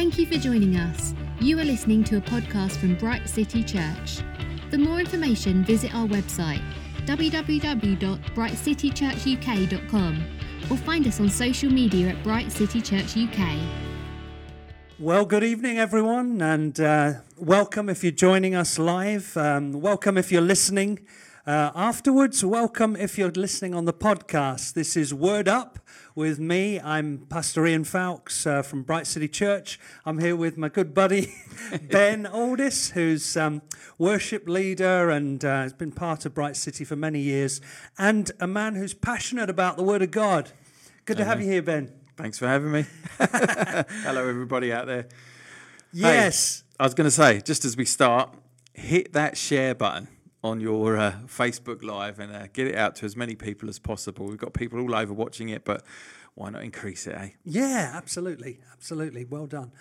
Thank you for joining us. You are listening to a podcast from Bright City Church. For more information, visit our website www.brightcitychurchuk.com or find us on social media at Bright City Church UK. Well, good evening, everyone, and uh, welcome if you're joining us live. Um, welcome if you're listening uh, afterwards. Welcome if you're listening on the podcast. This is Word Up with me. I'm Pastor Ian Fowkes uh, from Bright City Church. I'm here with my good buddy Ben Aldis, who's um, worship leader and uh, has been part of Bright City for many years, and a man who's passionate about the Word of God. Good to have you here, Ben. Thanks for having me. Hello, everybody out there. Yes. Hey, I was going to say, just as we start, hit that share button on your uh, Facebook Live and uh, get it out to as many people as possible. We've got people all over watching it, but why not increase it, eh? Yeah, absolutely, absolutely. Well done.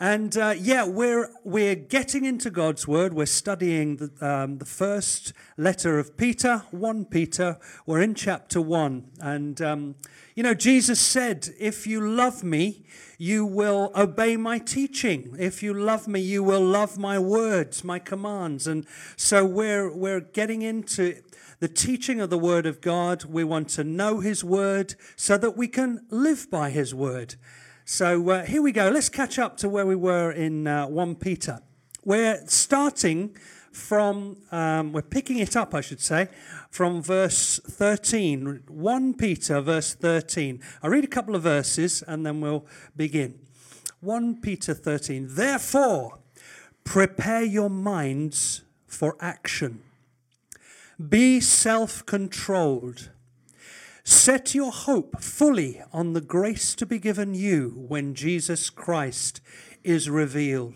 And uh, yeah, we're we're getting into God's word. We're studying the, um, the first letter of Peter, one Peter. We're in chapter one, and um, you know Jesus said, "If you love me, you will obey my teaching. If you love me, you will love my words, my commands." And so we're we're getting into the teaching of the Word of God. We want to know His Word so that we can live by His Word. So uh, here we go. Let's catch up to where we were in uh, 1 Peter. We're starting from, um, we're picking it up, I should say, from verse 13. 1 Peter, verse 13. I'll read a couple of verses and then we'll begin. 1 Peter 13. Therefore, prepare your minds for action. Be self controlled Set your hope fully on the grace to be given you when Jesus Christ is revealed.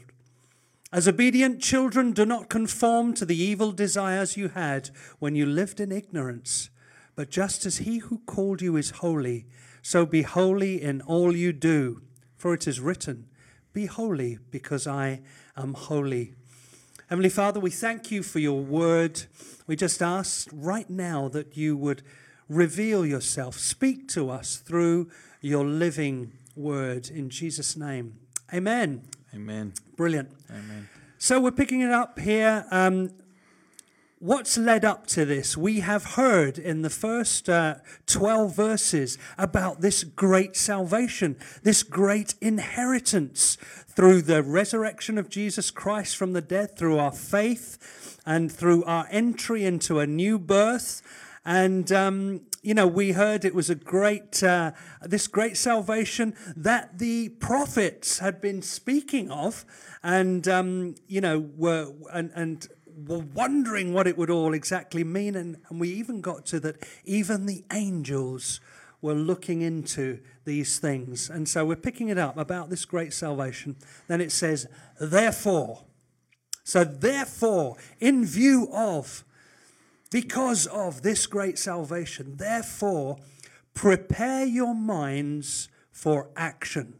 As obedient children, do not conform to the evil desires you had when you lived in ignorance, but just as he who called you is holy, so be holy in all you do. For it is written, Be holy, because I am holy. Heavenly Father, we thank you for your word. We just ask right now that you would reveal yourself. Speak to us through your living word in Jesus' name. Amen. Amen. Brilliant. Amen. So we're picking it up here. Um, what's led up to this? We have heard in the first uh, 12 verses about this great salvation, this great inheritance through the resurrection of Jesus Christ from the dead, through our faith, and through our entry into a new birth and, um, you know, we heard it was a great, uh, this great salvation that the prophets had been speaking of and, um, you know, were, and, and were wondering what it would all exactly mean. And, and we even got to that even the angels were looking into these things. And so we're picking it up about this great salvation. Then it says, therefore. So, therefore, in view of because of this great salvation. Therefore, prepare your minds for action.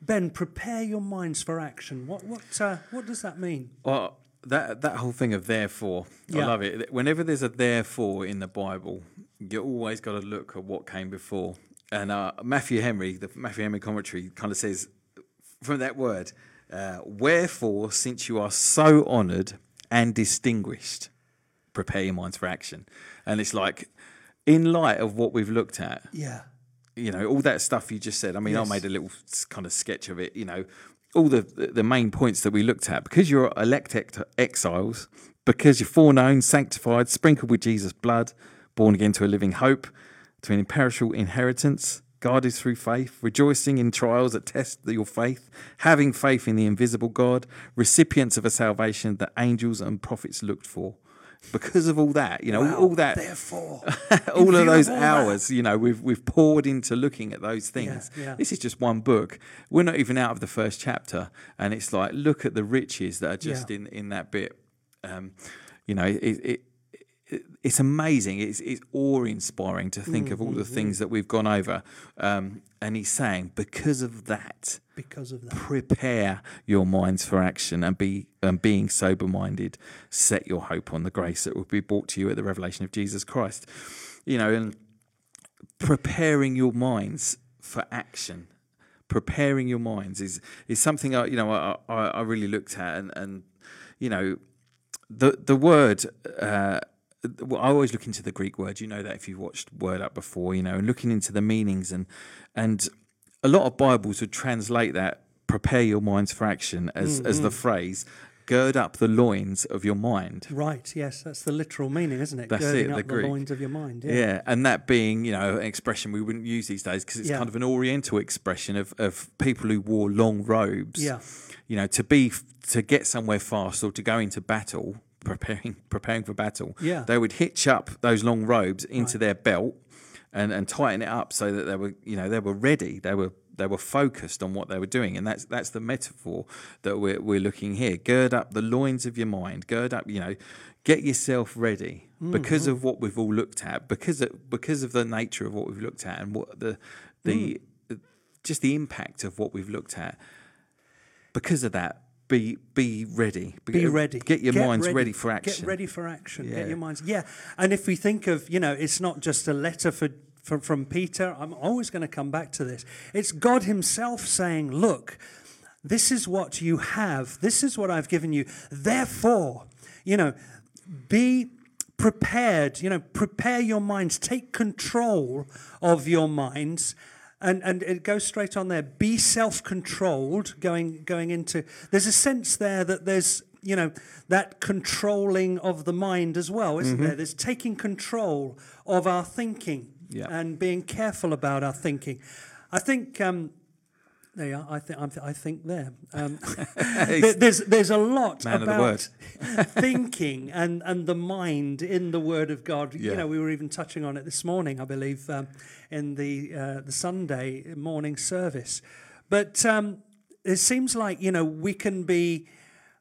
Ben, prepare your minds for action. What, what, uh, what does that mean? Well, that, that whole thing of therefore, yeah. I love it. Whenever there's a therefore in the Bible, you always got to look at what came before. And uh, Matthew Henry, the Matthew Henry commentary, kind of says from that word, uh, wherefore, since you are so honoured and distinguished, prepare your minds for action. And it's like, in light of what we've looked at, yeah, you know, all that stuff you just said. I mean, yes. I made a little kind of sketch of it. You know, all the the main points that we looked at because you're elect exiles, because you're foreknown, sanctified, sprinkled with Jesus' blood, born again to a living hope, to an imperishable inheritance. guarded through faith, rejoicing in trials that test your faith, having faith in the invisible God, recipients of a salvation that angels and prophets looked for because of all that, you know, wow, all that, therefore, all of those all hours, that. you know, we've we've poured into looking at those things. Yeah, yeah. This is just one book. We're not even out of the first chapter, and it's like look at the riches that are just yeah. in in that bit. Um, you know, it, it, it's amazing. It's, it's awe inspiring to think mm-hmm. of all the mm-hmm. things that we've gone over. Um, and he's saying, because of that, because of that, prepare your minds for action and be and being sober minded. Set your hope on the grace that will be brought to you at the revelation of Jesus Christ. You know, and preparing your minds for action. preparing your minds is is something I you know I, I, I really looked at and, and you know the the word uh, I always look into the Greek word. You know that if you've watched Word Up before, you know, and looking into the meanings and and a lot of Bibles would translate that "prepare your minds for action" as mm-hmm. as the phrase gird up the loins of your mind. Right, yes, that's the literal meaning, isn't it? That's Girding it, the, the loins of your mind. Yeah. yeah. and that being, you know, an expression we wouldn't use these days because it's yeah. kind of an oriental expression of, of people who wore long robes. Yeah. You know, to be to get somewhere fast or to go into battle, preparing preparing for battle. Yeah. They would hitch up those long robes into right. their belt and, and tighten it up so that they were, you know, they were ready. They were they were focused on what they were doing, and that's that's the metaphor that we're we're looking here. Gird up the loins of your mind. Gird up, you know, get yourself ready mm-hmm. because of what we've all looked at, because of, because of the nature of what we've looked at, and what the the mm. just the impact of what we've looked at. Because of that, be be ready. Be, be ready. Get your get minds ready. ready. for action. Get ready for action. Yeah. Get your minds. Yeah. And if we think of, you know, it's not just a letter for from, from Peter. I'm always going to come back to this. It's God Himself saying, Look, this is what you have, this is what I've given you. Therefore, you know, be prepared, you know, prepare your minds, take control of your minds. And, and it goes straight on there. Be self controlled, going, going into. There's a sense there that there's you know, that controlling of the mind as well, isn't mm-hmm. there? There's taking control of our thinking yeah. and being careful about our thinking. I think. Um, there you are. I think I think there. Um, there's there's a lot Man about thinking and, and the mind in the Word of God. Yeah. You know, we were even touching on it this morning, I believe, um, in the uh, the Sunday morning service. But um, it seems like you know we can be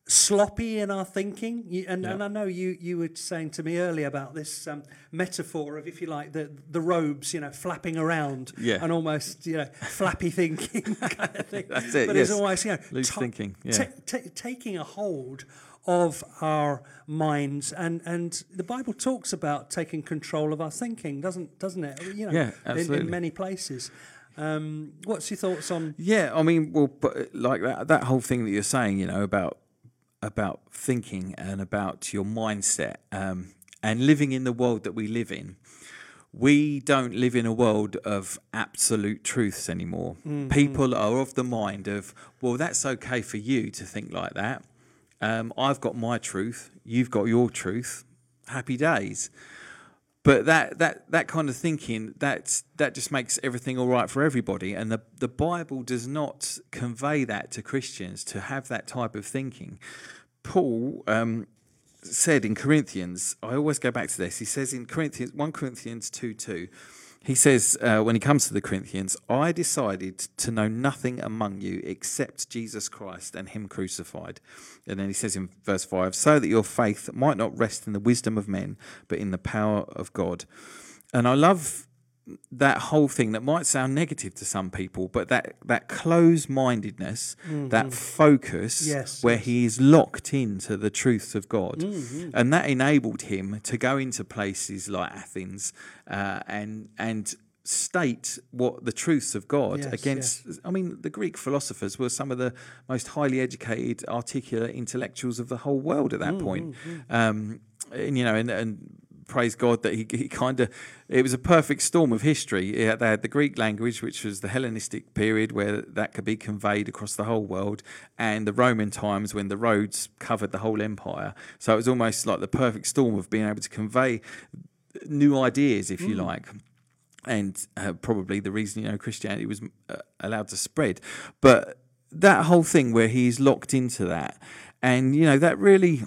sloppy in our thinking. And, yeah. and I know you, you were saying to me earlier about this um, metaphor of, if you like, the, the robes, you know, flapping around yeah. and almost, you know, flappy thinking kind of thing. That's it. But yes. it's always you know, loose t- thinking. Yeah. T- t- taking a hold of our minds and and the bible talks about taking control of our thinking doesn't doesn't it you know yeah, absolutely. In, in many places um, what's your thoughts on yeah i mean well like that that whole thing that you're saying you know about about thinking and about your mindset um, and living in the world that we live in. We don't live in a world of absolute truths anymore. Mm-hmm. People are of the mind of, well, that's okay for you to think like that. Um, I've got my truth, you've got your truth. Happy days but that that that kind of thinking that that just makes everything all right for everybody. And the the bible does not convey that to christians to have that type of thinking. Paul um, said in corinthians i always go back to this. He says in corinthians 1 corinthians 2 2 he says, uh, when he comes to the Corinthians, I decided to know nothing among you except Jesus Christ and Him crucified. And then he says in verse 5, so that your faith might not rest in the wisdom of men, but in the power of God. And I love that whole thing that might sound negative to some people, but that that closed mindedness, mm-hmm. that focus, yes, where yes. he is locked into the truths of God, mm-hmm. and that enabled him to go into places like Athens uh, and and state what the truths of God yes, against. Yes. I mean, the Greek philosophers were some of the most highly educated, articulate intellectuals of the whole world at that mm-hmm. point. Um, and you know, and, and praise God that he, he kind of, it was a perfect storm of history. they had the Greek language, which was the Hellenistic period where that could be conveyed across the whole world, and the Roman times when the roads covered the whole empire. So it was almost like the perfect storm of being able to convey new ideas, if you mm. like. And uh, probably the reason you know Christianity was uh, allowed to spread, but that whole thing where he's locked into that, and you know that really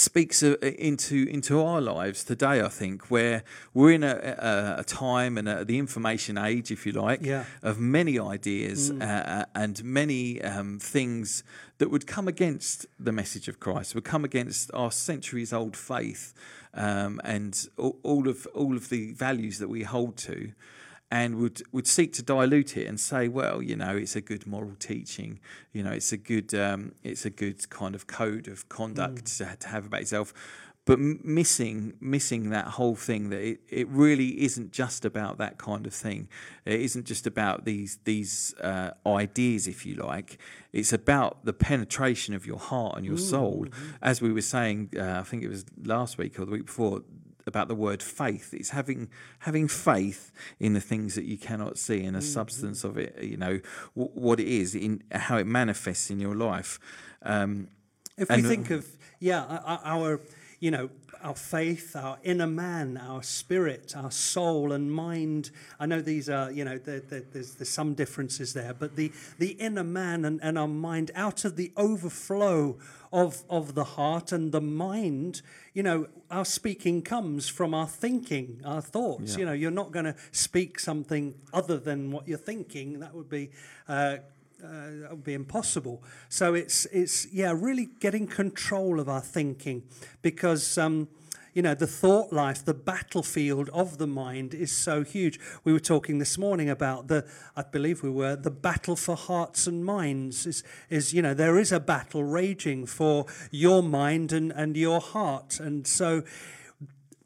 speaks into into our lives today. I think where we're in a, a, a time and a, the information age, if you like, yeah. of many ideas mm. uh, and many um, things that would come against the message of Christ, would come against our centuries old faith um, and all, all of all of the values that we hold to and would would seek to dilute it and say, well, you know, it's a good moral teaching, you know, it's a good um, it's a good kind of code of conduct mm. to, to, have about yourself. but missing missing that whole thing that it, it really isn't just about that kind of thing it isn't just about these these uh, ideas if you like it's about the penetration of your heart and your soul mm-hmm. as we were saying uh, i think it was last week or the week before about the word faith it's having having faith in the things that you cannot see and the mm-hmm. substance of it you know w- what it is in how it manifests in your life um, if we think of yeah our you know, our faith, our inner man, our spirit, our soul and mind. I know these are, you know, there, there, there's, there's some differences there, but the, the inner man and, and our mind, out of the overflow of, of the heart and the mind, you know, our speaking comes from our thinking, our thoughts. Yeah. You know, you're not going to speak something other than what you're thinking. That would be. Uh, uh, that would be impossible. So it's it's yeah, really getting control of our thinking because. Um, you know, the thought life, the battlefield of the mind is so huge. We were talking this morning about the, I believe we were, the battle for hearts and minds is, is you know, there is a battle raging for your mind and, and your heart. And so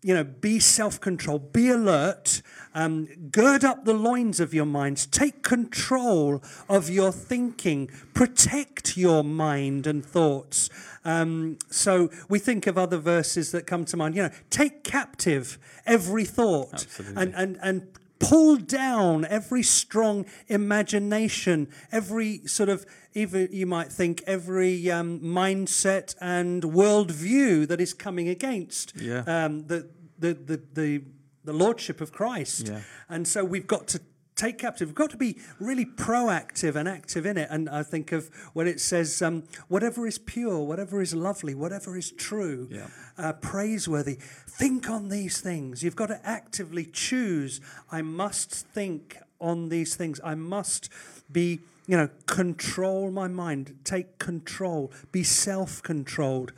you know, be self controlled, be alert, um, gird up the loins of your minds, take control of your thinking, protect your mind and thoughts. Um, so we think of other verses that come to mind, you know, take captive every thought and, and, and pull down every strong imagination, every sort of, even you might think, every um, mindset and worldview that is coming against yeah. um, the, the, the, the, the lordship of Christ. Yeah. And so we've got to take captive. We've got to be really proactive and active in it. And I think of when it says, um, whatever is pure, whatever is lovely, whatever is true, yeah. uh, praiseworthy, think on these things. You've got to actively choose. I must think on these things. I must be, you know, control my mind, take control, be self controlled.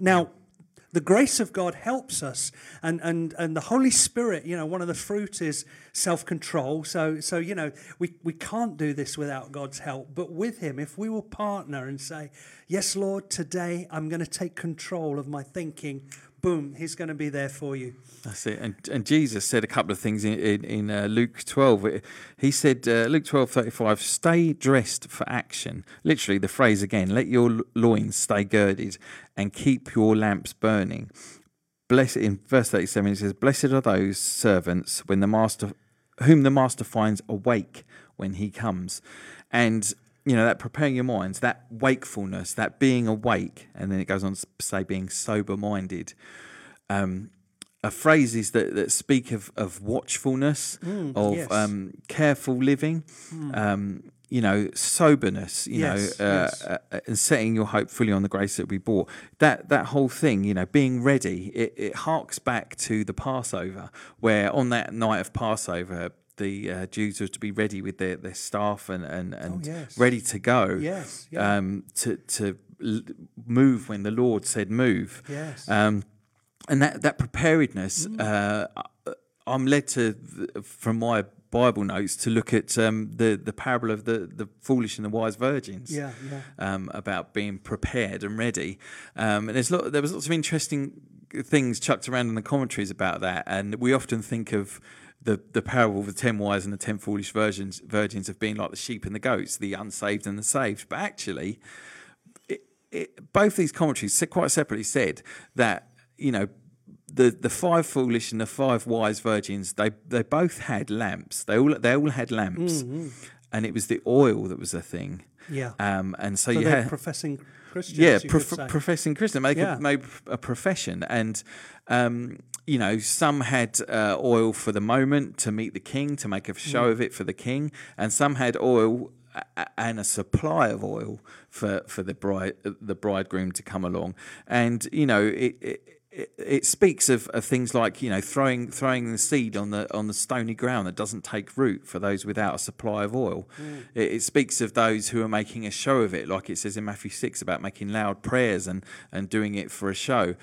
Now, the grace of God helps us, and, and, and the Holy Spirit, you know, one of the fruit is self control. So, so, you know, we, we can't do this without God's help. But with Him, if we will partner and say, Yes, Lord, today I'm going to take control of my thinking, boom, He's going to be there for you. That's it. And, and Jesus said a couple of things in, in, in uh, Luke 12. He said, uh, Luke 12 35, stay dressed for action. Literally, the phrase again, let your loins stay girded and keep your lamps burning. Blessed, in verse 37, it says, Blessed are those servants when the master, whom the master finds awake when he comes. And you know that preparing your minds that wakefulness that being awake and then it goes on to say being sober minded um, are phrases that, that speak of, of watchfulness, mm, of yes. um, careful living, mm. um, you know, soberness, you yes, know, uh, yes. uh, and setting your hope fully on the grace that we bought. That that whole thing, you know, being ready, it, it harks back to the Passover, where on that night of Passover, the uh, Jews were to be ready with their, their staff and and, and oh, yes. ready to go. Yes, yeah. um, to to move when the Lord said move. Yes. Um, and that that preparedness, mm. uh, I'm led to from my Bible notes to look at um, the the parable of the the foolish and the wise virgins. Yeah, yeah. Um, about being prepared and ready. Um, and there's lot, there was lots of interesting things chucked around in the commentaries about that, and we often think of the the parable of the ten wise and the ten foolish virgins virgins of being like the sheep and the goats, the unsaved and the saved. But actually, it, it, both these commentaries quite separately said that you know the the five foolish and the five wise virgins they they both had lamps. They all they all had lamps, mm-hmm. and it was the oil that was the thing. Yeah. Um, and so, so you had professing Christians. Yeah, prof- professing Christian, make yeah. a, made a profession, and um, you know some had uh, oil for the moment to meet the king to make a show mm. of it for the king, and some had oil and a supply of oil for, for the bride the bridegroom to come along, and you know it, it it, it, speaks of, of things like you know throwing throwing the seed on the on the stony ground that doesn't take root for those without a supply of oil. Mm. It, it, speaks of those who are making a show of it, like it says in Matthew six about making loud prayers and and doing it for a show.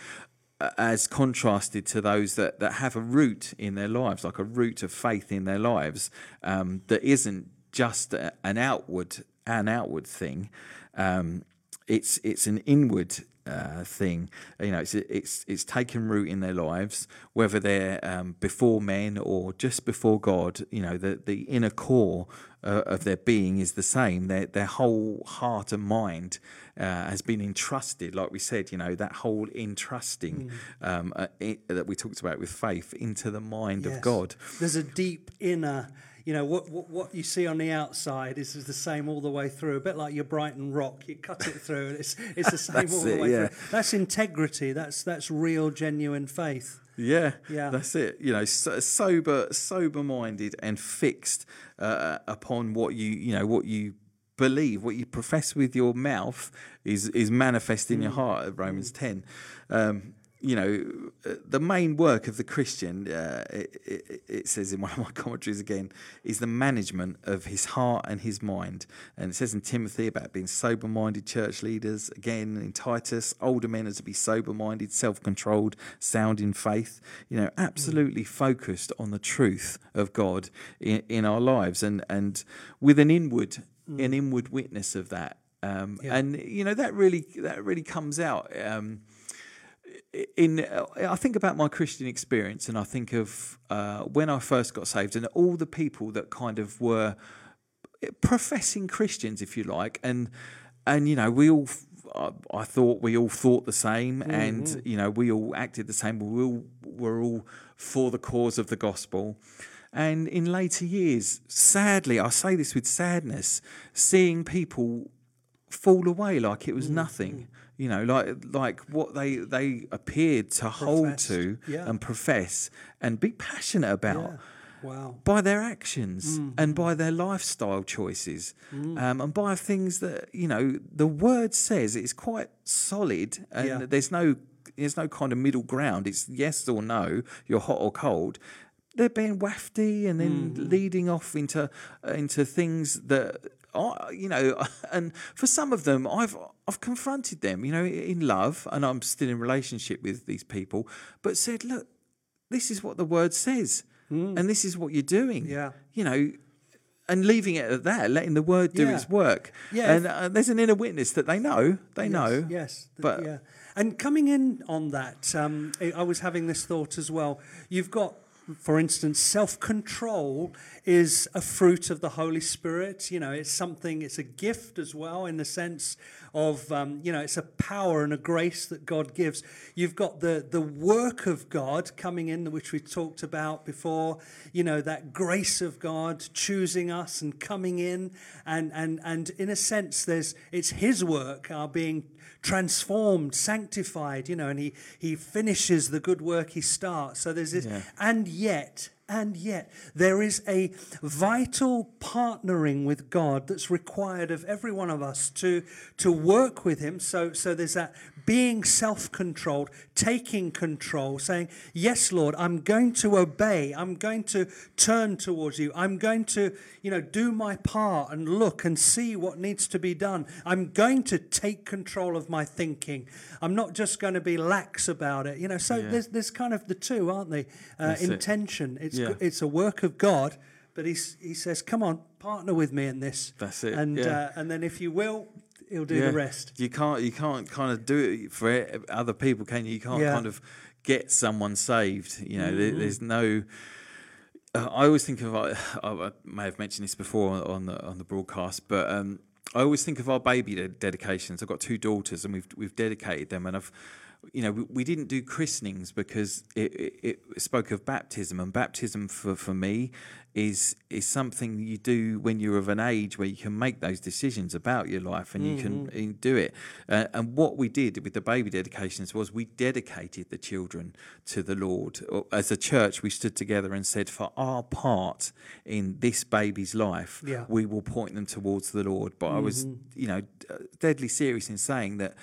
As contrasted to those that, that have a root in their lives, like a root of faith in their lives, um, that isn't just a, an outward an outward thing. Um, it's it's an inward uh, thing. You know, it's it's it's taken root in their lives, whether they're um, before men or just before God. You know, the the inner core uh, of their being is the same. Their their whole heart and mind uh, has been entrusted, like we said. You know, that whole entrusting mm. um, uh, it, that we talked about with faith into the mind yes. of God. There's a deep inner you know what, what, what you see on the outside is, is the same all the way through. A bit like your Brighton rock, you cut it through, and it's it's the same all the it, way yeah. through. That's integrity. That's that's real, genuine faith. Yeah, yeah, that's it. You know, so, sober, sober-minded, and fixed uh, upon what you you know what you believe, what you profess with your mouth is is manifest in mm. your heart. Romans mm. ten. Um, you know, uh, the main work of the Christian, uh, it, it, it, says in one of my commentaries again, is the management of his heart and his mind. And it says in Timothy about being sober minded church leaders. Again, in Titus, older men are to be sober minded, self controlled, sound in faith, you know, absolutely mm. focused on the truth of God in, in our lives and, and with an inward, mm. an inward witness of that. Um, yeah. And, you know, that really, that really comes out. Um, in I think about my Christian experience, and I think of uh, when I first got saved, and all the people that kind of were professing Christians, if you like, and and you know we all. I, thought we all thought the same, mm-hmm. and you know we all acted the same. We all were all for the cause of the gospel. And in later years, sadly, I say this with sadness, seeing people fall away like it was mm-hmm. nothing you know, like like what they they appeared to Professed. hold to yeah. and profess and be passionate about. Yeah. Wow. By their actions mm. and by their lifestyle choices, mm. um, and by things that you know the word says it's quite solid, and yeah. there's no there's no kind of middle ground. It's yes or no. You're hot or cold. They're being wafty and then mm. leading off into into things that I, you know, and for some of them, I've I've confronted them, you know, in love, and I'm still in relationship with these people, but said, look, this is what the word says, mm. and this is what you're doing. Yeah, you know, and leaving it at that, letting the word do yeah. its work. Yeah, and uh, there's an inner witness that they know, they yes, know. Yes, but yeah. And coming in on that, um, I was having this thought as well. You've got for instance, self control is a fruit of the Holy Spirit. You know, it's something, it's a gift as well, in the sense of, um, you know, it's a power and a grace that God gives. You've got the, the work of God coming in, which we talked about before, you know, that grace of God choosing us and coming in. And, and, and in a sense, there's, it's His work, our being transformed, sanctified, you know, and he, he finishes the good work he starts. So there's this, yeah. and yet, and yet, there is a vital partnering with God that's required of every one of us to, to work with Him. So, so there's that being self controlled, taking control, saying, Yes, Lord, I'm going to obey. I'm going to turn towards you. I'm going to, you know, do my part and look and see what needs to be done. I'm going to take control of my thinking. I'm not just going to be lax about it. You know, so yeah. there's, there's kind of the two, aren't they? Uh, intention. It. It's, yeah. it's a work of God. But he, he says, come on, partner with me in this. That's it. And, yeah. uh, and then if you will, he'll do yeah. the rest. You can't you can't kind of do it for other people, can you? You can't yeah. kind of get someone saved. You know, mm-hmm. there, there's no. Uh, I always think of I, I, may have mentioned this before on the on the broadcast, but um, I always think of our baby dedications. I've got two daughters, and we've we've dedicated them, and I've you know, we, we didn't do christenings because it, it, it, spoke of baptism, and baptism for, for me is is something you do when you're of an age where you can make those decisions about your life and mm-hmm. you can mm-hmm. do it. Uh, and what we did with the baby dedications was we dedicated the children to the Lord. As a church, we stood together and said, for our part in this baby's life, yeah. we will point them towards the Lord. But mm-hmm. I was, mm-hmm. you know, deadly serious in saying that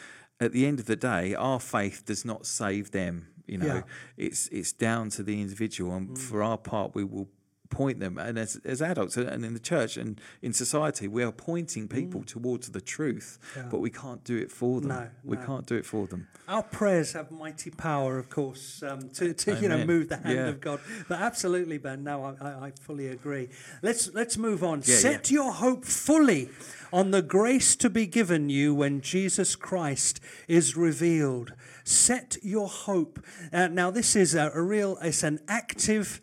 at the end of the day, our faith does not save them. You know, yeah. it's it's down to the individual, and mm. for our part, we will point them. And as, as adults and in the church and in society, we are pointing people mm. towards the truth, yeah. but we can't do it for them. No, we no. can't do it for them. Our prayers have mighty power, of course, um, to, to you know move the hand yeah. of God. But absolutely, Ben. No, I, I, fully agree. Let's let's move on. Yeah, Set your hope fully on the grace to be given you when Jesus Christ is revealed. Set your hope. Uh, now, this is a, a real. It's an active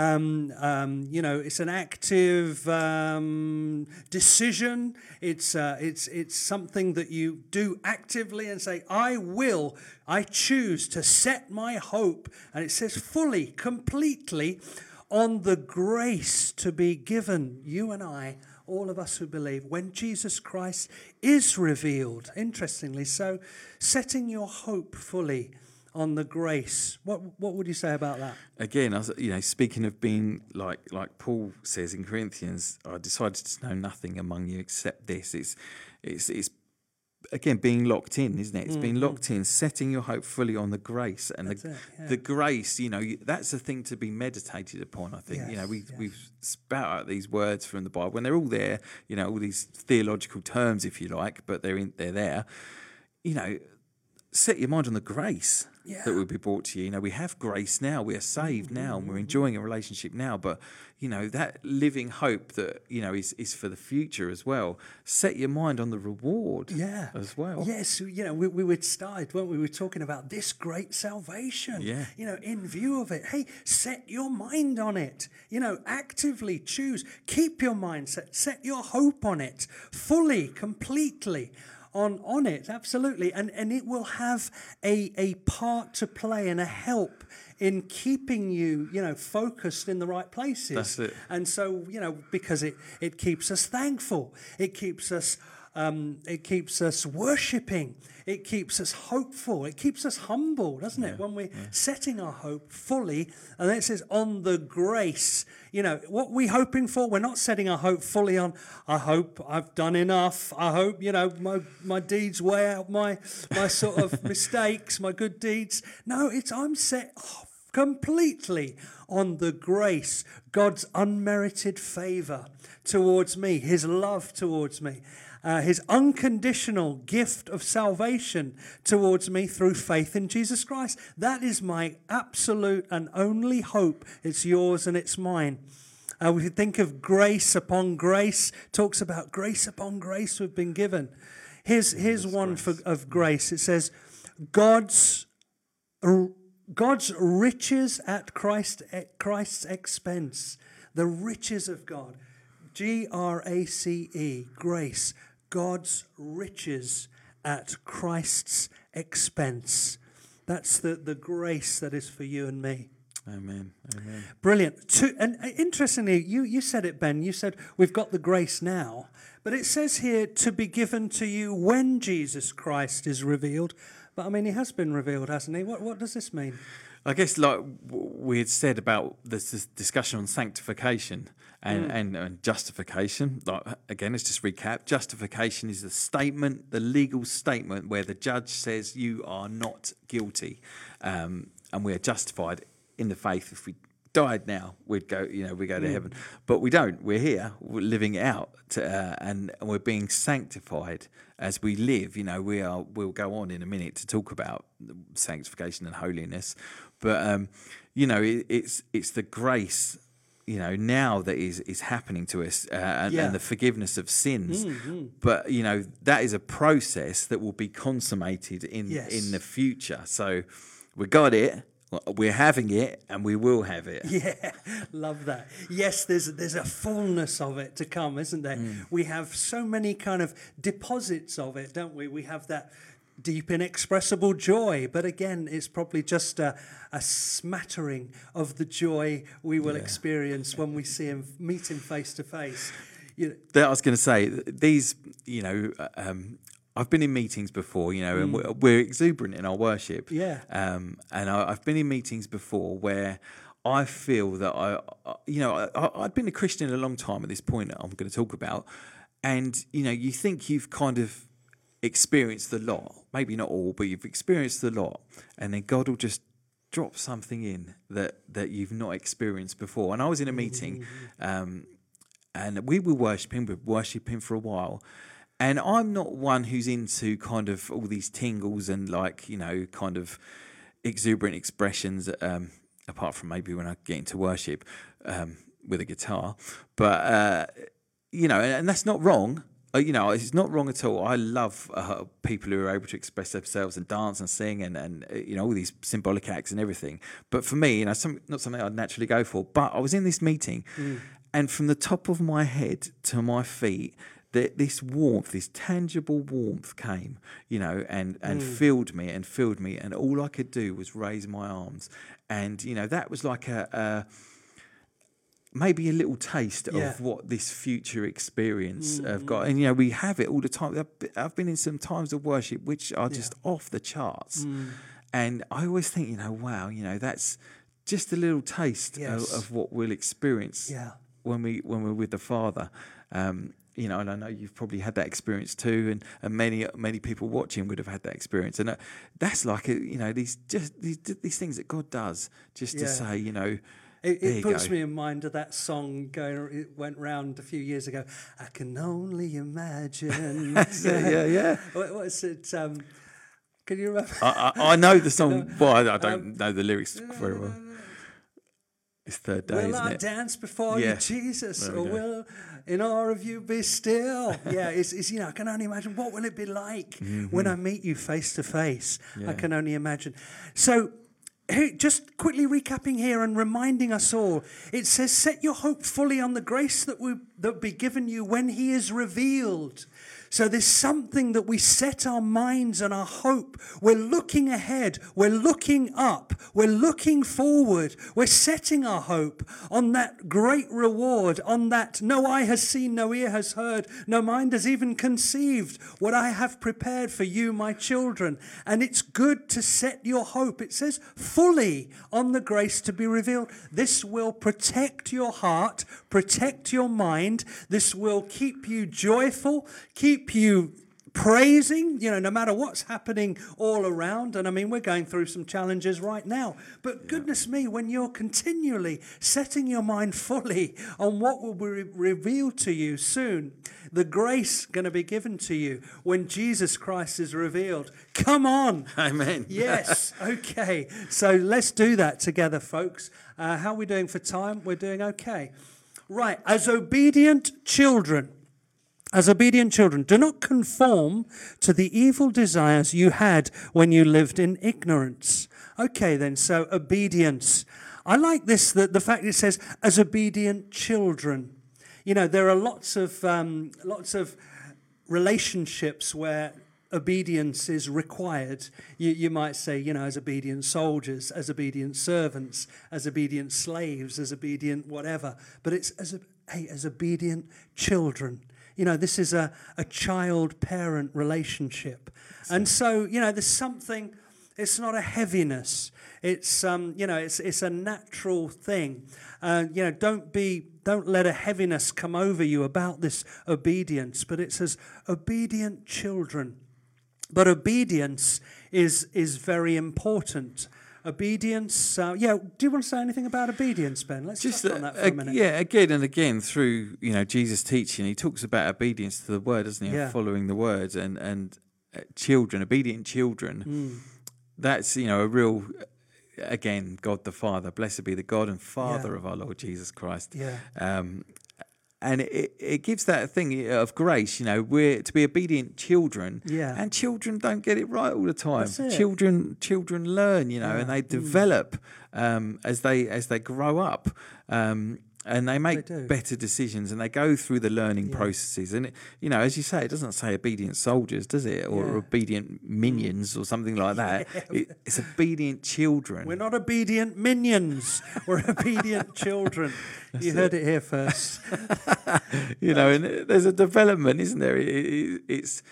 um, um, you know, it's an active um, decision. It's, uh, it's, it's something that you do actively and say, I will, I choose to set my hope. And it says fully, completely on the grace to be given, you and I, all of us who believe, when Jesus Christ is revealed. Interestingly, so setting your hope fully on the grace. What what would you say about that? Again, I was, you know, speaking of being like like Paul says in Corinthians, I decided to know nothing among you except this. It's it's it's again being locked in, isn't it? It's mm-hmm. being locked in, setting your hope fully on the grace and the, yeah. the grace. You know, that's a thing to be meditated upon. I think yes, you know we yes. we've spout out these words from the Bible and they're all there. You know, all these theological terms, if you like, but they're in, they're there. You know, set your mind on the grace yeah. that will be brought to you. You know, we have grace now, we are saved mm-hmm. now, and we're enjoying a relationship now. But you know, that living hope that you know is is for the future as well. Set your mind on the reward, yeah, as well. Yes, you know, we, we were started, weren't we? We were talking about this great salvation. Yeah, you know, in view of it, hey, set your mind on it. You know, actively choose, keep your mind set, set your hope on it fully, completely on, on it, absolutely. And, and it will have a, a part to play and a help in keeping you, you know, focused in the right places. That's it. And so, you know, because it, it keeps us thankful, it keeps us um, it keeps us worshipping. It keeps us hopeful. It keeps us humble, doesn't it? When we're yeah. setting our hope fully, and then it says on the grace. You know, what we're hoping for, we're not setting our hope fully on, I hope I've done enough. I hope, you know, my, my deeds weigh out my, my sort of mistakes, my good deeds. No, it's I'm set completely on the grace, God's unmerited favor towards me, His love towards me uh, his unconditional gift of salvation towards me through faith in Jesus Christ. That is my absolute and only hope. It's yours and it's mine. Uh, we think of grace upon grace, talks about grace upon grace we've been given. Here's, here's one for, of grace. It says, God's, God's riches at Christ, at Christ's expense. The riches of God. G R A C E, grace. God's riches at Christ's expense. That's the, the grace that is for you and me. Amen. Amen. Brilliant. To, and uh, interestingly, you, you said it, Ben. You said we've got the grace now, but it says here to be given to you when Jesus Christ is revealed. But I mean, he has been revealed, hasn't he? What, what does this mean? I guess, like we had said about this, this discussion on sanctification, and, mm. and, and, justification. Like again, let's just recap. Justification is the statement, the legal statement where the judge says you are not guilty, um, and we are justified in the faith. If we died now, we'd go, you know, we go to mm. heaven, but we don't. We're here, we're living it out, to, uh, and, and we're being sanctified as we live. You know, we are. We'll go on in a minute to talk about sanctification and holiness, but um, you know, it, it's it's the grace you know now that is is happening to us uh, and, yeah. and, the forgiveness of sins mm-hmm. but you know that is a process that will be consummated in yes. in the future so we got it we're having it and we will have it yeah love that yes there's there's a fullness of it to come isn't there mm. we have so many kind of deposits of it don't we we have that deep, inexpressible joy. But again, it's probably just a, a smattering of the joy we will yeah. experience when we see him, meet him face to face. You know, I was going to say, these, you know, um, I've been in meetings before, you know, mm. and we're, we're, exuberant in our worship. Yeah. Um, and I, have been in meetings before where I feel that I, you know, I, I've been a Christian a long time at this point that I'm going to talk about. And, you know, you think you've kind of experienced the lot. Maybe not all, but you've experienced the lot. And then God will just drop something in that that you've not experienced before. And I was in a meeting, um, and we were worshiping, we were worshiping for a while. And I'm not one who's into kind of all these tingles and like you know kind of exuberant expressions. Um, apart from maybe when I get into worship um, with a guitar, but uh, you know, and, and that's not wrong. Uh, you know, it's not wrong at all. I love uh, people who are able to express themselves and dance and sing and, and uh, you know all these symbolic acts and everything. But for me, you know, some, not something I'd naturally go for. But I was in this meeting, and from the top of my head to my feet, that this warmth, this tangible warmth came, you know, and and filled me and filled me, and all I could do was raise my arms, and you know that was like a. a maybe a little taste Yeah. of what this future experience have got. And, you know, we have it all the time. I've been in some times of worship which are just off the charts. And I always think, you know, wow, you know, that's just a little taste Yes. of, of what we'll experience Yeah. when we when we're with the Father. Um, you know, and I know you've probably had that experience too, and, and many many people watching would have had that experience, and uh, that's like a, you know these just these, these things that God does just to say, you know, It, it puts go. me in mind of that song going. It went round a few years ago. I can only imagine. yeah, yeah. yeah. What, what is it? Um, can you remember? I, I, I know the song. Well, I, I don't know the lyrics very well. It's third day, will isn't I it? dance before Yeah. you, Jesus, or go. will in awe of you be still? yeah, it's, it's you know I can only imagine what will it be like when I meet you face to face. I Mm-hmm. Can only imagine. So. Just quickly recapping here and reminding us all, it says, "Set your hope fully on the grace that will be given you when He is revealed." So there's something that we set our minds and our hope. We're looking ahead. We're looking up. We're looking forward. We're setting our hope on that great reward, on that no eye has seen, no ear has heard, no mind has even conceived what I have prepared for you, my children. And it's good to set your hope. It says fully on the grace to be revealed. This will protect your heart, protect your mind. This will keep you joyful, keep you praising, you know, no matter what's happening all around. And I mean, we're going through some challenges right now. But goodness me, when you're continually setting your mind fully on what will be re- revealed to you soon, the grace going to be given to you when Jesus Christ is revealed. Come on. Amen. Yes. Okay. So let's do that together, folks. Uh, how are we doing for time? We're doing okay. Right. As obedient children, as obedient children, do not conform to the evil desires you had when you lived in ignorance. Okay, then. So obedience. I like this. The, the fact it says as obedient children. You know, there are lots of um, lots of relationships where obedience is required. You, you might say, you know, as obedient soldiers, as obedient servants, as obedient slaves, as obedient whatever. But it's as, hey, as obedient children. You know, this is a, a child parent relationship. And so, you know, there's something, it's not a heaviness. It's, um, you know, it's, it's a natural thing. Uh, you know, don't be, don't let a heaviness come over you about this obedience, but it says obedient children. But obedience is, is very important. Obedience, uh, yeah. Do you want to say anything about obedience, Ben? Let's just touch on that for a minute. yeah again and again through you know jesus teaching he talks about obedience to the word doesn't he Yeah. and following the words and and uh, children obedient children Mm. that's you know a real again god the father blessed be the god and father Yeah. of our lord jesus christ Yeah. um and it, it gives that thing of grace, you know, we're to be obedient children, Yeah. and children don't get it right all the time. Children, children learn, you know, and Yeah. Mm. they develop um, as they as they grow up, um, and they make do. better decisions, and they go through the learning Yeah. processes. And it, you know, as you say, it doesn't say obedient soldiers, does it, or Yeah. Obedient minions or something like that. It, it's obedient children. We're not obedient minions. We're obedient children. you heard it here first. you know, and there's a development, isn't there? It, it, it's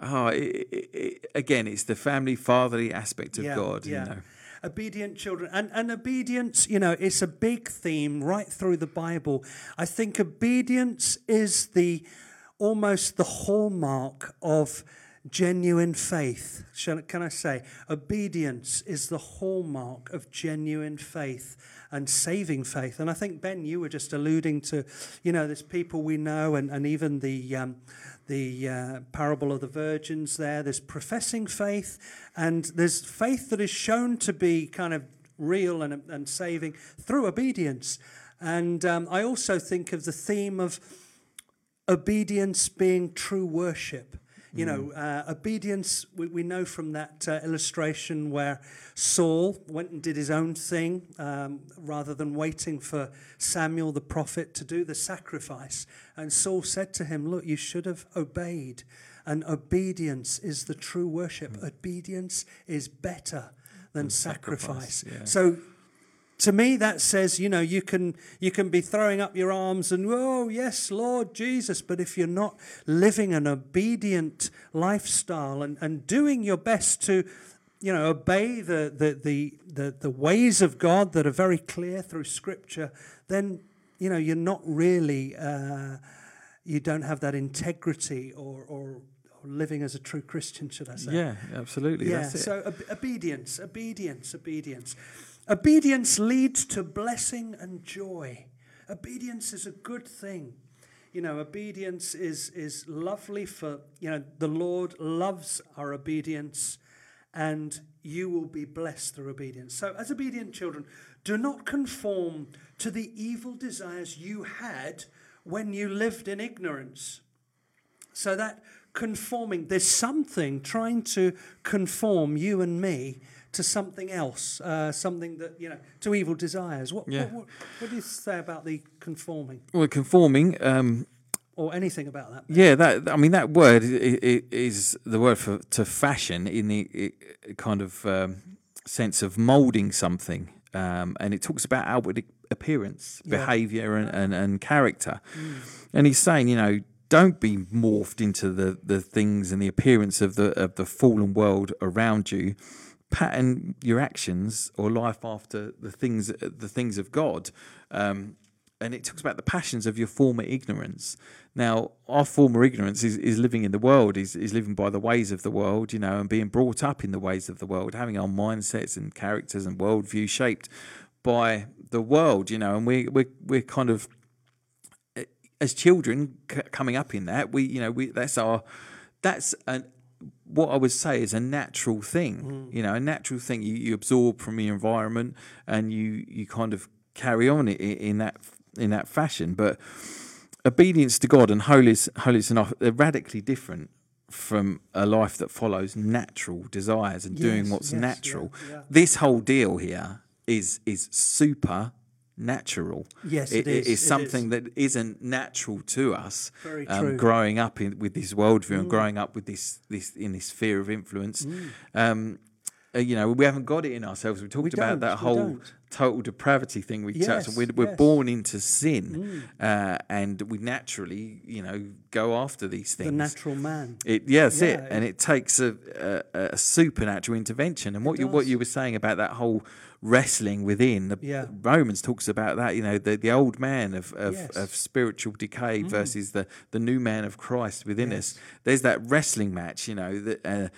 oh, it, it, it, again, it's the family fatherly aspect of God. You know, Obedient children. And, and obedience, you know, it's a big theme right through the Bible. I think obedience is the almost the hallmark of genuine faith. Shall, can I say? Obedience is the hallmark of genuine faith and saving faith. And I think, Ben, you were just alluding to, you know, there's people we know, and, and even the, um, the uh, parable of the virgins there. There's professing faith, and there's faith that is shown to be kind of real and, and saving through obedience. And um, I also think of the theme of obedience being true worship. You know, mm. uh, obedience, we, we know from that uh, illustration where Saul went and did his own thing um, rather than waiting for Samuel the prophet to do the sacrifice. And Saul said to him, Look, you should have obeyed. And obedience is the true worship. Mm. Obedience is better than sacrifice. sacrifice yeah. So to me that says you know you can you can be throwing up your arms and oh yes lord jesus but if you're not living an obedient lifestyle and, and doing your best to you know obey the, the the, the the ways of god that are very clear through scripture then you know you're not really uh, you don't have that integrity or, or living as a true Christian, should I say? Yeah, absolutely. Yeah. So ob- obedience, obedience, obedience. Obedience leads to blessing and joy. Obedience is a good thing. You know, obedience is, is lovely for, you know, the Lord loves our obedience and you will be blessed through obedience. So, as obedient children, do not conform to the evil desires you had when you lived in ignorance. So, that conforming, there's something trying to conform you and me to something else, uh, something that, you know, to evil desires. What, yeah. what, what, what, do you say about the conforming? Well, conforming. Um, or anything about that? Yeah, that I mean that word is the word for to fashion in the kind of um, sense of molding something, um, and it talks about outward appearance, yeah. behavior, and, and, and character. Mm. And he's saying, you know, don't be morphed into the, the things and the appearance of the of the fallen world around you pattern your actions or life after the things the things of God. Um, and it talks about the passions of your former ignorance. Now, our former ignorance is, is living in the world, is, is living by the ways of the world, you know, and being brought up in the ways of the world, having our mindsets and characters and worldview shaped by the world, you know, and we, we, we're kind of, as children c- coming up in that, we, you know, we, that's our, that's an, what I would say is a natural thing. Mm. You know, a natural thing you, you absorb from your environment and you you kind of carry on in, in that in that fashion. But obedience to God and holiness, holiness enough, they're radically different from a life that follows natural desires and yes, doing what's yes, natural. Yeah, yeah. This whole deal here is is super natural. Yes, it, it is. something is. that isn't natural to us. Very um, true. Growing up in, with this worldview mm. and growing up with this this in this sphere of influence. Mm. Um, uh, you know, we haven't got it in ourselves. We talked we about that whole total depravity thing. We yes, touched. We're, we're born into sin, mm. uh, and we naturally, you know, go after these things. The natural man. It, yeah, that's yeah, it. And it takes a, a, a supernatural intervention. And what you what you were saying about that whole wrestling within. The yeah. Romans talks about that, you know, the, the old man of, of, yes. of spiritual decay mm. versus the, the new man of Christ within yes. us. There's that wrestling match, you know, that, uh,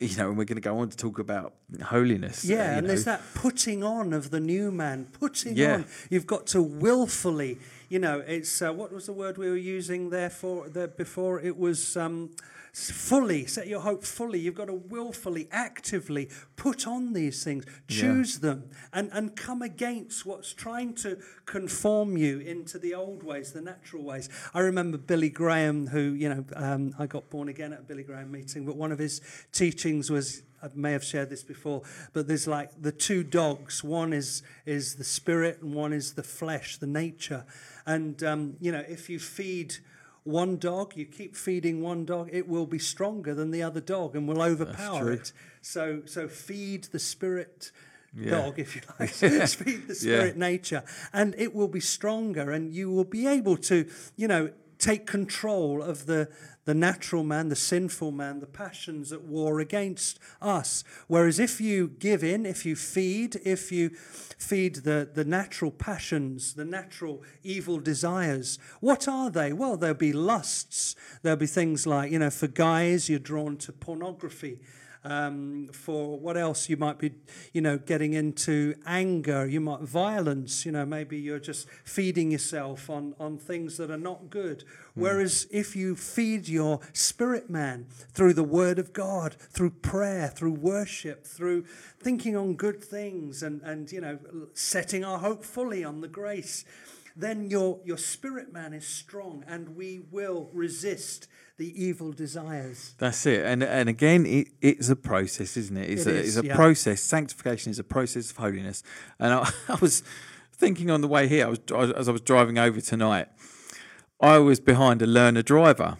you know, and we're going to go on to talk about holiness. Yeah, uh, and know. there's that putting on of the new man, putting yeah. on. You've got to willfully, you know, it's, uh, what was the word we were using there for, there before? It was, um, fully, set your hope fully. You've got to willfully, actively put on these things, choose yeah. them, and, and come against what's trying to conform you into the old ways, the natural ways. I remember Billy Graham, who, you know, um, I got born again at a Billy Graham meeting, but one of his teachings was I may have shared this before, but there's like the two dogs. One is is the spirit, and one is the flesh, the nature. And um, you know, if you feed one dog, you keep feeding one dog, it will be stronger than the other dog and will overpower it. So, so feed the spirit yeah. dog, if you like, feed the spirit yeah. nature, and it will be stronger, and you will be able to, you know, take control of the, the natural man, the sinful man, the passions at war against us. Whereas if you give in, if you feed, if you feed the, the natural passions, the natural evil desires, what are they? Well, there'll be lusts. There'll be things like, you know, for guys, you're drawn to pornography um, for what else you might be, you know, getting into anger, you might violence, you know, maybe you're just feeding yourself on, on things that are not good. Mm. Whereas if you feed your spirit man through the word of God, through prayer, through worship, through thinking on good things and, and you know, setting our hope fully on the grace, then your, your spirit man is strong and we will resist the evil desires. That's it. And and again, it, it's a process, isn't it? It's it a, is, it's a yeah. process. Sanctification is a process of holiness. And I, I, was thinking on the way here, I was as I was driving over tonight, I was behind a learner driver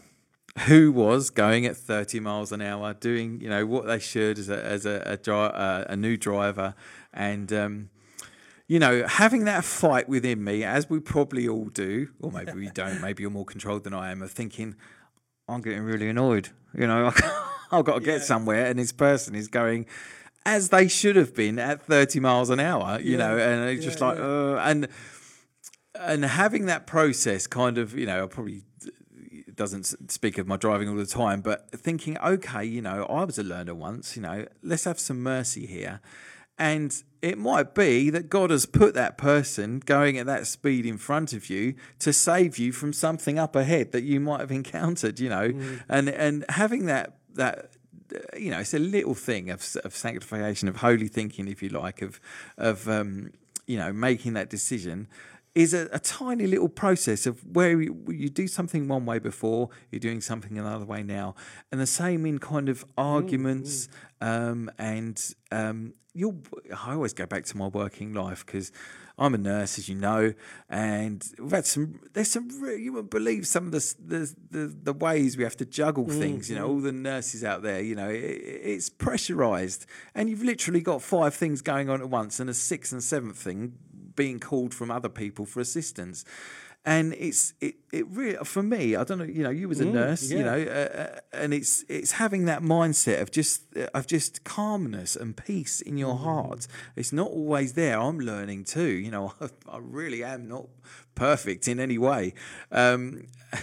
who was going at 30 miles an hour, doing you know what they should as a as a a, a, a new driver, and. Um, you know, having that fight within me, as we probably all do, or maybe we don't, maybe you're more controlled than I am, of thinking, I'm getting really annoyed. You know, I've got to get yeah. somewhere, and this person is going as they should have been at 30 miles an hour. You yeah. know, and it's just like, uh, and and having that process, kind of, you know, probably doesn't speak of my driving all the time, but thinking, okay, you know, I was a learner once. You know, let's have some mercy here and it might be that God has put that person going at that speed in front of you to save you from something up ahead that you might have encountered, you know. Mm. And and having that that you know, it's a little thing of, of sanctification, of holy thinking, if you like, of of um, you know making that decision is a, a, tiny little process of where you, you, do something one way before, you're doing something another way now, and the same in kind of arguments mm, mm. Um, and um, you'll. I always go back to my working life because I'm a nurse, as you know, and we've had some. There's some. You wouldn't believe some of the the the, the ways we have to juggle mm, things. You know, all the nurses out there. You know, it, it's pressurized, and you've literally got five things going on at once, and a sixth and seventh thing being called from other people for assistance and it's it, it really for me i don't know you know you was a mm, nurse yeah. you know uh, uh, and it's it's having that mindset of just of just calmness and peace in your mm. heart it's not always there i'm learning too you know i, I really am not perfect in any way um,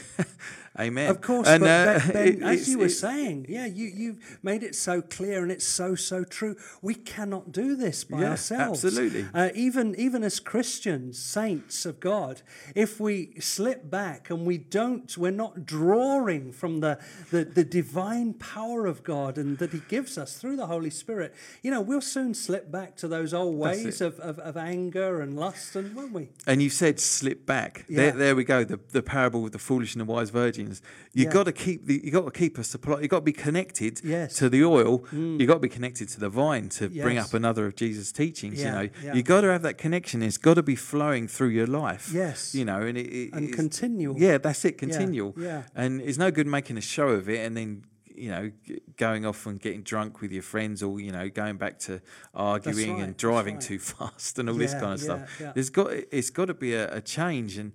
Amen. Of course, and, but uh, ben, it, as you were saying, yeah, you you've made it so clear, and it's so so true. We cannot do this by yeah, ourselves. Absolutely. Uh, even even as Christians, saints of God, if we slip back and we don't, we're not drawing from the the, the divine power of God and that He gives us through the Holy Spirit. You know, we'll soon slip back to those old ways of, of, of, anger and lust, and won't we? And you said slip back. Yeah. There, there we go. The the parable of the foolish and the wise virgins. you yeah. got to keep the you got to keep a supply. You got to be connected yes. to the oil. Mm. You got to be connected to the vine to yes. bring up another of Jesus' teachings. Yeah. You know, you got to have that connection. It's got to be flowing through your life. Yes, you know, and it, it and continual. Yeah, that's it. Continual. Yeah. and it's no good making a show of it and then you know, going off and getting drunk with your friends, or you know, going back to arguing right, and driving right. too fast and all yeah, this kind of yeah, stuff. Yeah. There's got it's got to be a, a, change, and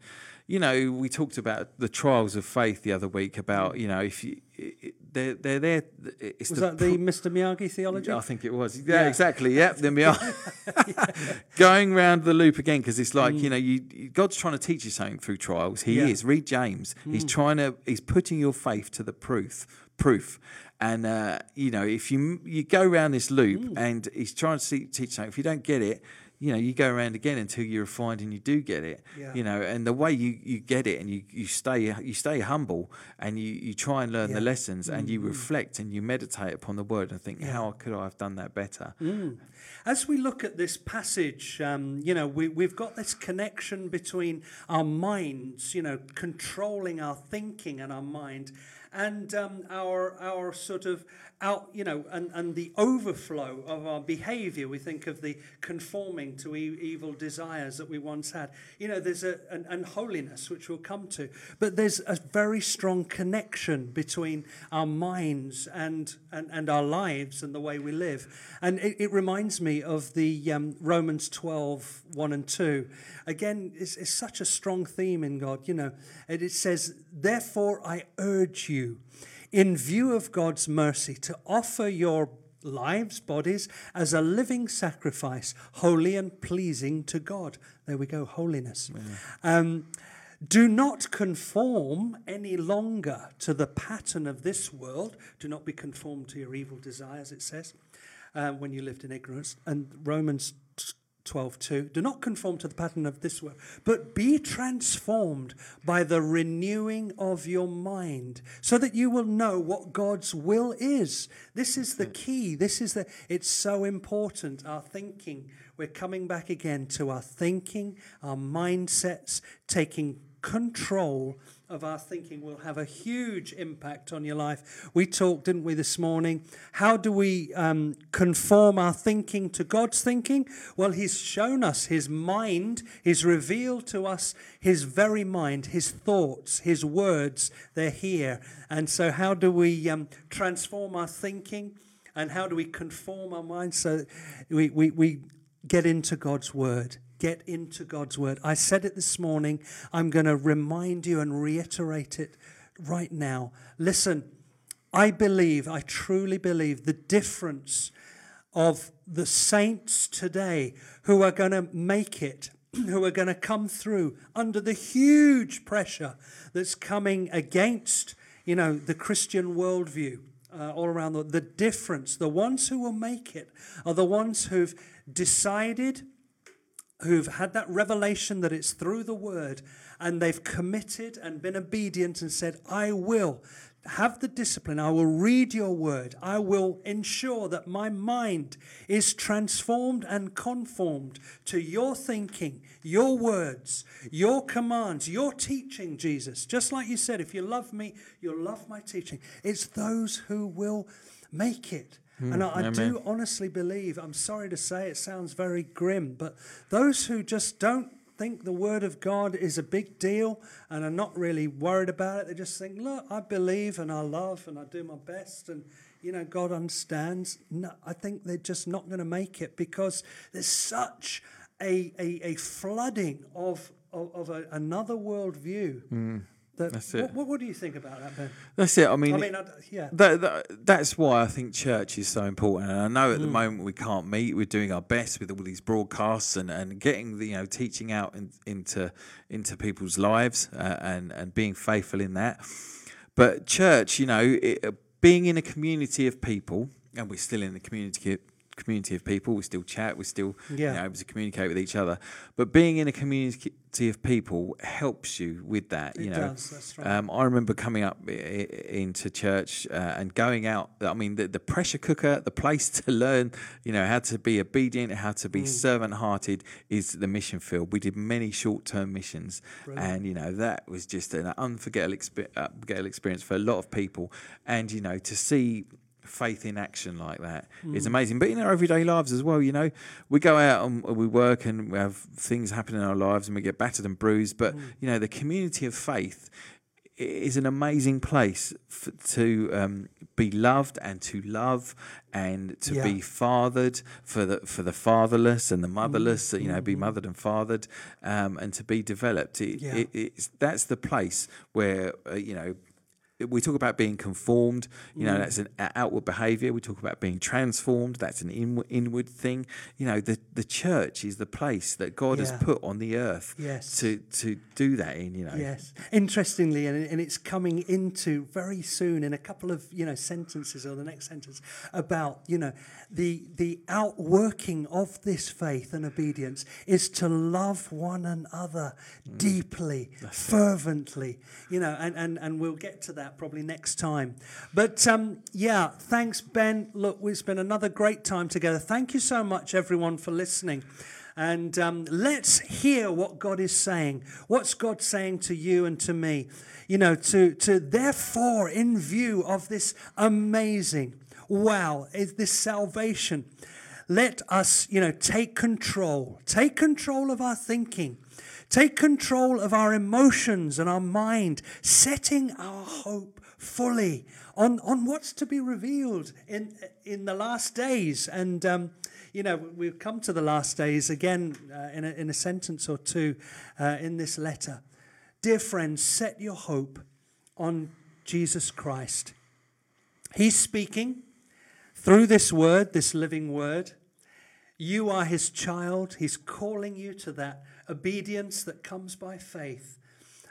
you know, we talked about the trials of faith the other week about, you know, if you, they're, they're there. It's was the that the Mr. Miyagi theology? I think it was. Yeah, yeah. exactly. Yep, the Miyagi. Going round the loop again because it's like, mm. you know, you, God's trying to teach you something through trials. He yeah. is. Read James. Mm. He's trying to, he's putting your faith to the proof. Proof, and uh, you know if you you go around this loop mm. and he's trying to see, teach something. If you don't get it, you know, you go around again until you're refined and you do get it. Yeah. You know, and the way you, you get it and you, you stay you stay humble and you, you try and learn yeah. the lessons mm-hmm. and you mm. reflect and you meditate upon the word and think, yeah. how could I have done that better? Mm. As we look at this passage, um, you know, we, we've got this connection between our minds, you know, controlling our thinking and our mind and um, our our sort of out, you know, and, and the overflow of our behavior. We think of the conforming to e- evil desires that we once had. You know, there's a, an, and holiness, which we'll come to. But there's a very strong connection between our minds and, and, and our lives and the way we live. And it, it reminds me of the um, Romans 12, 1 and 2. Again, it's, it's such a strong theme in God, you know. And it says, Therefore I urge you in view of God's mercy, to offer your lives, bodies, as a living sacrifice, holy and pleasing to God. There we go, holiness. Yeah. Um, do not conform any longer to the pattern of this world. Do not be conformed to your evil desires, it says, uh, when you lived in ignorance. And Romans 12:2 Do not conform to the pattern of this world, but be transformed by the renewing of your mind, so that you will know what God's will is. This is the key. This is the it's so important our thinking. We're coming back again to our thinking, our mindsets taking control of our thinking will have a huge impact on your life. We talked, didn't we, this morning? How do we um, conform our thinking to God's thinking? Well, He's shown us His mind, He's revealed to us His very mind, His thoughts, His words, they're here. And so, how do we um, transform our thinking? And how do we conform our minds so we, we, we get into God's word? Get into God's word. I said it this morning. I'm going to remind you and reiterate it right now. Listen, I believe, I truly believe the difference of the saints today who are going to make it, who are going to come through under the huge pressure that's coming against, you know, the Christian worldview. Uh, all around the, the difference, the ones who will make it are the ones who've decided who've had that revelation that it's through the word and they've committed and been obedient and said, I will have the discipline. I will read your word. I will ensure that my mind is transformed and conformed to your thinking, your words, your commands, your teaching, Jesus. Just like you said, if you love me, you'll love my teaching. It's those who will make it. Mm, and I, I do honestly believe, I'm sorry to say it sounds very grim, but those who just don't think the word of God is a big deal and are not really worried about it, they just think, look, I believe and I love and I do my best and, you know, God understands. No, I think they're just not going to make it because there's such a, a, a flooding of, of, of a, another worldview. Mm that, that's it. What, what, do you think about that, Ben? That's it. I mean, I mean, I, yeah. That, that, that's why I think church is so important. And I know at mm. the moment we can't meet. We're doing our best with all these broadcasts and, and getting the you know teaching out in, into into people's lives uh, and and being faithful in that. But church, you know, it, being in a community of people, and we're still in the community community of people. We still chat. We still yeah. you know, able to communicate with each other. But being in a community of people helps you with that. It you know, does, right. um, I remember coming up into church uh, and going out. I mean, the, the, pressure cooker, the place to learn, you know, how to be obedient, how to be mm. servant-hearted, is the mission field. We did many short-term missions, Brilliant. and you know that was just an unforgettable experience for a lot of people. And you know, to see faith in action like that mm. is amazing. But in our everyday lives as well, you know, we go out and we work and we have things happen in our lives and we get battered and bruised. But, mm. you know, the community of faith is an amazing place for, to um, be loved and to love and to yeah. be fathered for the for the fatherless and the motherless. Mm. You know, be mm-hmm. mothered and fathered, um, and to be developed. It, yeah. it, that's the place where uh, you know we talk about being conformed you know mm. that's an outward behavior we talk about being transformed that's an inward, inward thing you know the the church is the place that god yeah. has put on the earth yes. to to do that in you know yes interestingly and, and it's coming into very soon in a couple of you know sentences or the next sentence about you know the the outworking of this faith and obedience is to love one another mm. deeply that's fervently you know and and and we'll get to that probably next time. But um, yeah, thanks, Ben. Look, it's been another great time together. Thank you so much, everyone, for listening. And um, let's hear what God is saying. What's God saying to you and to me? You know, to, to therefore, in view of this amazing, wow, is this salvation, let us, you know, take control. Take control of our thinking. Take control of our emotions and our mind, setting our hope fully on, on what's to be revealed in, in the last days. And, um, you know, we've come to the last days again uh, in, a, in a sentence or two uh, in this letter. Dear friends, set your hope on Jesus Christ. He's speaking through this word, this living word. You are his child. He's calling you to that obedience that comes by faith.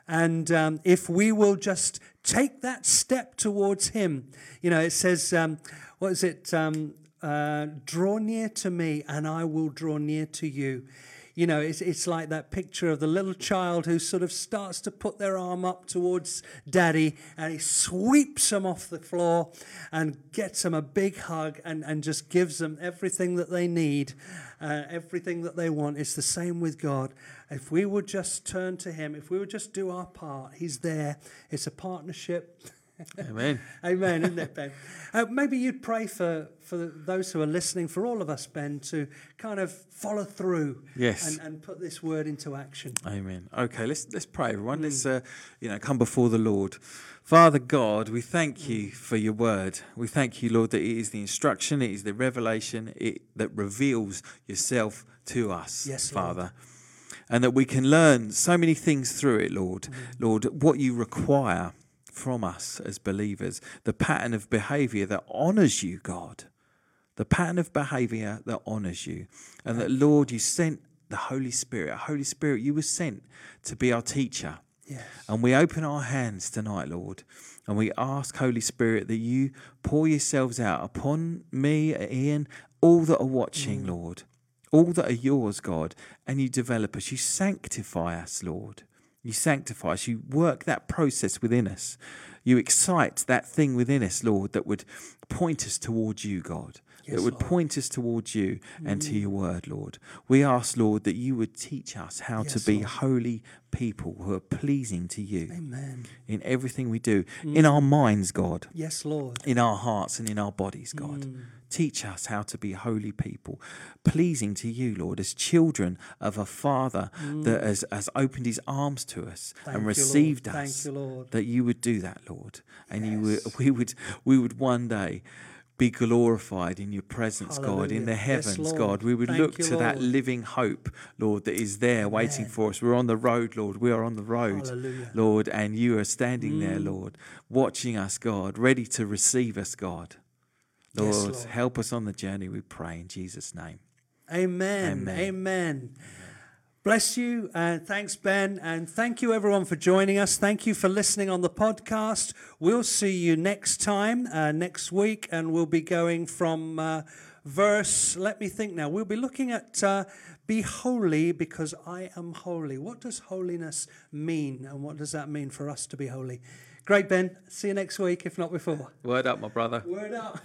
And um, if we will just take that step towards Him, you know, it says, um, what is it? Um, uh, draw near to me, and I will draw near to you. You know, it's, it's like that picture of the little child who sort of starts to put their arm up towards daddy and he sweeps them off the floor and gets them a big hug and, and just gives them everything that they need, uh, everything that they want. It's the same with God. If we would just turn to Him, if we would just do our part, He's there. It's a partnership. Amen. Amen, isn't it, Ben? Uh, maybe you'd pray for, for those who are listening, for all of us, Ben, to kind of follow through yes. and, and put this word into action. Amen. Okay, let's let's pray, everyone. Mm. Let's uh, you know come before the Lord. Father God, we thank mm. you for your word. We thank you, Lord, that it is the instruction, it is the revelation it, that reveals yourself to us, yes, Father. Lord and that we can learn so many things through it, Lord. Mm. Lord, what you require from us as believers, the pattern of behavior that honors you, God, the pattern of behavior that honors you, and that, Lord, you sent the Holy Spirit. Holy Spirit, you were sent to be our teacher. Yes. And we open our hands tonight, Lord, and we ask, Holy Spirit, that you pour yourselves out upon me, Ian, all that are watching, mm. Lord all that are yours, God, and you develop us. You sanctify us, Lord. You sanctify us. You work that process within us. You excite that thing within us, Lord, that would point us towards you, God. Yes, that would Lord. point us towards you mm. and to mm. your word, Lord. We ask, Lord, that you would teach us how yes, to be Lord. holy people who are pleasing to you. Amen. In everything we do, mm. in our minds, God. Yes, Lord. In our hearts and in our bodies, God. Mm. Teach us how to be holy people, pleasing to you, Lord, as children of a Father mm. that has, has opened his arms to us Thank and received you, us. Thank you, Lord. that you would do that, Lord, and yes. you would, we would we would one day be glorified in your presence, Hallelujah. God, in the heavens, yes, God. We would Thank look you, to Lord. that living hope, Lord, that is there Amen. waiting for us. We're on the road, Lord. We are on the road, Hallelujah. Lord, and you are standing mm. there, Lord, watching us, God, ready to receive us, God. Lord, yes, Lord, help us on the journey, we pray in Jesus' name. Amen. Amen. Amen. Bless you and thanks, Ben. And thank you, everyone, for joining us. Thank you for listening on the podcast. We'll see you next time, uh, next week, and we'll be going from uh, verse, let me think now. We'll be looking at uh, be holy because I am holy. What does holiness mean? And what does that mean for us to be holy? Great, Ben. See you next week, if not before. Word up, my brother. Word up.